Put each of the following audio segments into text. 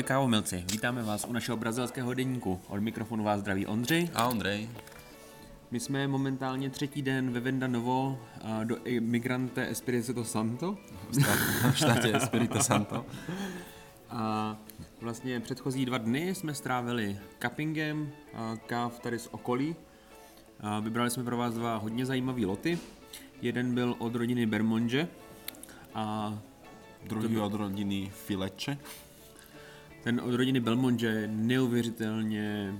Ahoj kávomilci, vítáme vás u našeho brazilského denníku. Od mikrofonu vás zdraví Ondřej. A Ondrej. My jsme momentálně třetí den ve Venda Novo do Migrante Espirito Santo. V štátě Espirito Santo. A vlastně předchozí dva dny jsme strávili cuppingem a káv tady z okolí. A vybrali jsme pro vás dva hodně zajímavé loty. Jeden byl od rodiny Bermonge a Druhý od rodiny Fileče. Ten od rodiny Belmonte je neuvěřitelně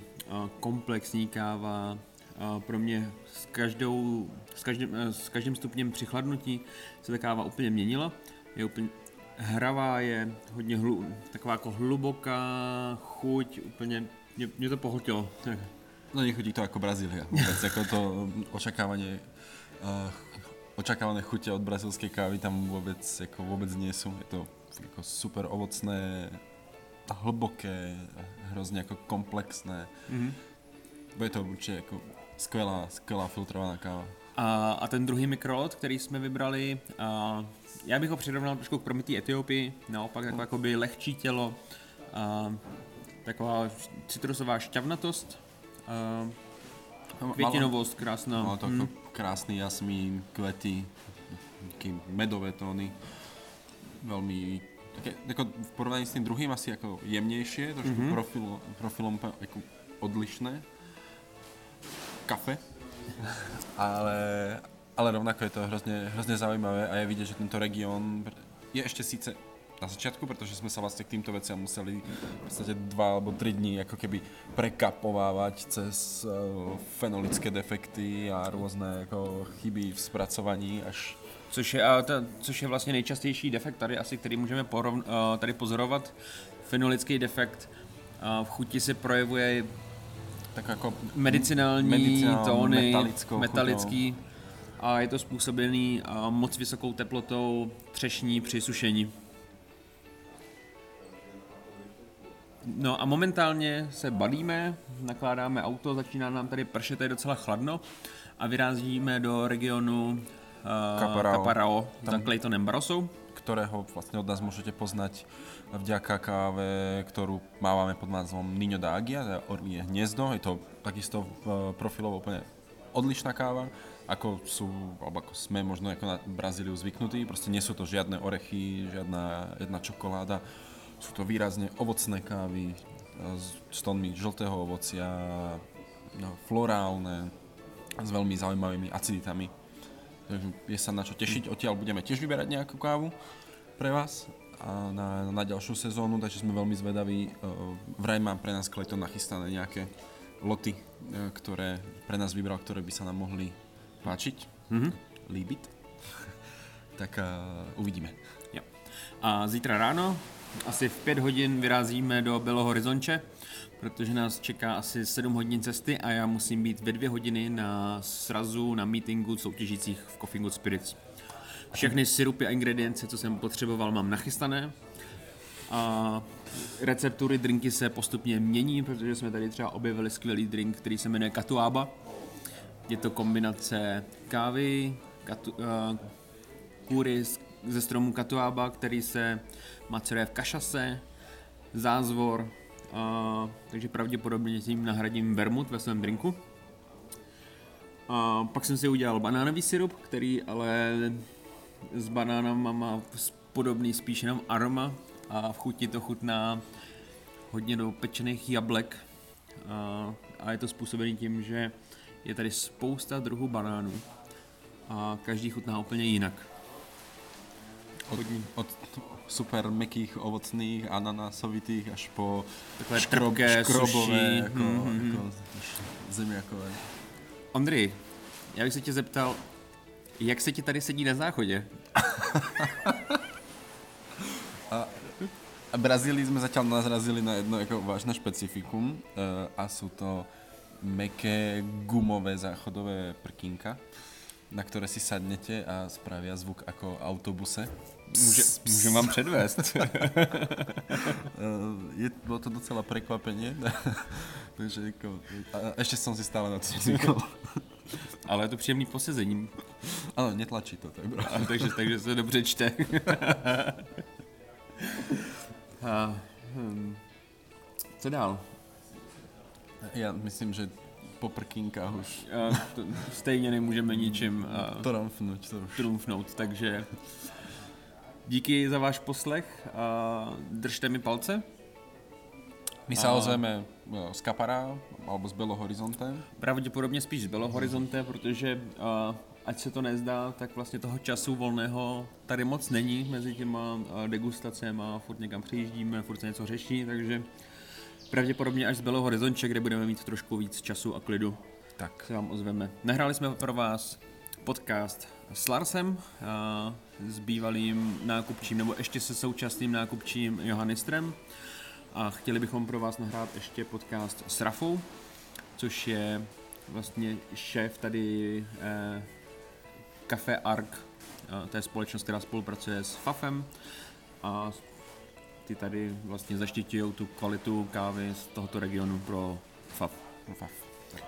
komplexní káva. Pro mě s, každou, s, každým, s každým stupněm přichladnutí se ta káva úplně měnila. Je úplně hravá, je hodně hlu, taková jako hluboká chuť, úplně mě, mě to pohltilo. No nechutí to jako Brazília, vůbec, jako to očekávání uh, očakávané chutě od brazilské kávy tam vůbec, jako vůbec nie. Je to jako super ovocné, hlboké, hrozně jako komplexné. Mm-hmm. Bude to určitě jako skvělá, skvělá filtrovaná káva. A, a ten druhý mikrolot, který jsme vybrali, a já bych ho přirovnal trošku k promitý Etiopii, naopak taková jako by lehčí tělo, a, taková citrusová šťavnatost, a, květinovost krásná. Má to hmm. krásný jasmín, kvety, medové tóny, velmi také, jako v porovnání s tím druhým asi jako jemnější, trošku mm-hmm. profil, profilom jako odlišné. Kafe. ale, ale rovnako je to hrozně, hrozně zaujímavé a je vidět, že tento region je ještě sice na začátku, protože jsme se vlastně k týmto veciam museli v podstatě dva alebo tři dní jako keby prekapovávat cez uh, fenolické defekty a různé jako chyby v zpracování až Což je, uh, ta, což je vlastně nejčastější defekt tady asi, který můžeme porovn, uh, tady pozorovat. Fenolický defekt uh, v chuti se projevuje tak jako medicinální, medicinální tóny, metalický a je to způsobený uh, moc vysokou teplotou třešní při sušení. No a momentálně se balíme, nakládáme auto, začíná nám tady pršet, je docela chladno a vyrazíme do regionu uh, Caparao, Caparao za Claytonem Barosou. Ktorého vlastne od nás môžete poznať vďaka káve, ktorú mávame pod názvom Niño da Agia, to je orlie hniezdo, je to takisto uh, profilovo úplne odlišná káva, ako sú, alebo ako sme možno ako na Brazíliu zvyknutí, proste nie sú to žiadne orechy, žiadna jedna čokoláda, sú to výrazne ovocné kávy s tónmi žltého ovocia, no, florálne, s veľmi zaujímavými aciditami. Takže je sa na čo tešiť. Odtiaľ budeme tiež vyberať nejakú kávu pre vás a na, na ďalšiu sezónu, takže sme veľmi zvedaví. Vraj mám pre nás Clayton nachystané nejaké loty, e, ktoré pre nás vybral, ktoré by sa nám mohli páčiť, mm-hmm. líbit. tak uh, uvidíme. Jo. A zítra ráno asi v pět hodin vyrazíme do Belo Horizonče, protože nás čeká asi 7 hodin cesty a já musím být ve dvě hodiny na srazu, na meetingu soutěžících v Coffee Good Spirits. Všechny syrupy a ingredience, co jsem potřeboval, mám nachystané. A receptury, drinky se postupně mění, protože jsme tady třeba objevili skvělý drink, který se jmenuje Katuaba. Je to kombinace kávy, katu, uh, kůry ze stromu Katuaba, který se maceruje v kašase, zázvor, a, takže pravděpodobně tím nahradím vermut ve svém drinku. A pak jsem si udělal banánový syrup, který ale s banánama má podobný spíš jenom aroma a v chuti to chutná hodně do pečených jablek a, a je to způsobený tím, že je tady spousta druhů banánů a každý chutná úplně jinak. Od, od super mekých ovocných, ananásovitých až po Takové škrob, škrobové, jako, mm-hmm. jako zemiakové. Ondřej, já bych se tě zeptal, jak se ti tady sedí na záchodě? a, a Brazílii jsme zatím nazrazili na jedno jako vážné specifikum uh, a jsou to meké gumové záchodové prkínka na které si sadnete a spravia zvuk jako autobuse. Může, můžem vám předvést. je, bylo to docela překvapení. Takže jako, a ještě jsem si stále na to zvykl. Ale je to příjemný posezení. Ano, netlačí to, tak bro. A, takže, takže se dobře čte. a, hm. Co dál? Ja myslím, že po prkinkách už Uh, to, stejně nemůžeme ničím tromfnúť to už. trumfnout, takže díky za váš poslech a držte mi palce. My sa ozveme e, z Kapara alebo z Belo Horizonte. Pravděpodobně spíš z Belo Horizonte, protože uh, ať se to nezdá, tak vlastně toho času volného tady moc není mezi těma degustacemi, furt někam přijíždíme, furt se něco řeší, takže pravděpodobně až z Belo Horizonte, kde budeme mít trošku víc času a klidu, Tak. se vám ozveme. Nahráli jsme pro vás podcast s Larsem, a s bývalým nákupčím, nebo ještě se současným nákupčím Johannistrem. A chtěli bychom pro vás nahrát ještě podcast s Rafou, což je vlastně šéf tady eh, Café Ark, eh, to je společnost, která spolupracuje s FAFem a ty tady vlastně zaštiťují tu kvalitu kávy z tohoto regionu pro FAF. Faf. Tak.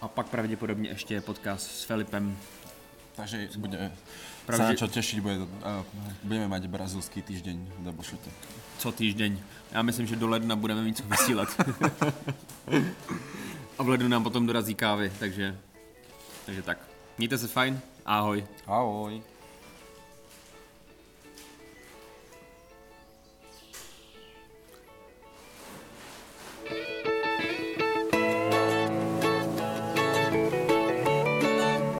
A pak pravděpodobně ještě podcast s Filipem. Takže bude Pravdě- sa na čo tešiť, bude, uh, budeme mať brazilský týždeň v Doubleshoote. Co týždeň. Já myslím, že do ledna budeme mít co vysílat. A v lednu nám potom dorazí kávy, takže, takže tak. Mějte se fajn, ahoj. Ahoj.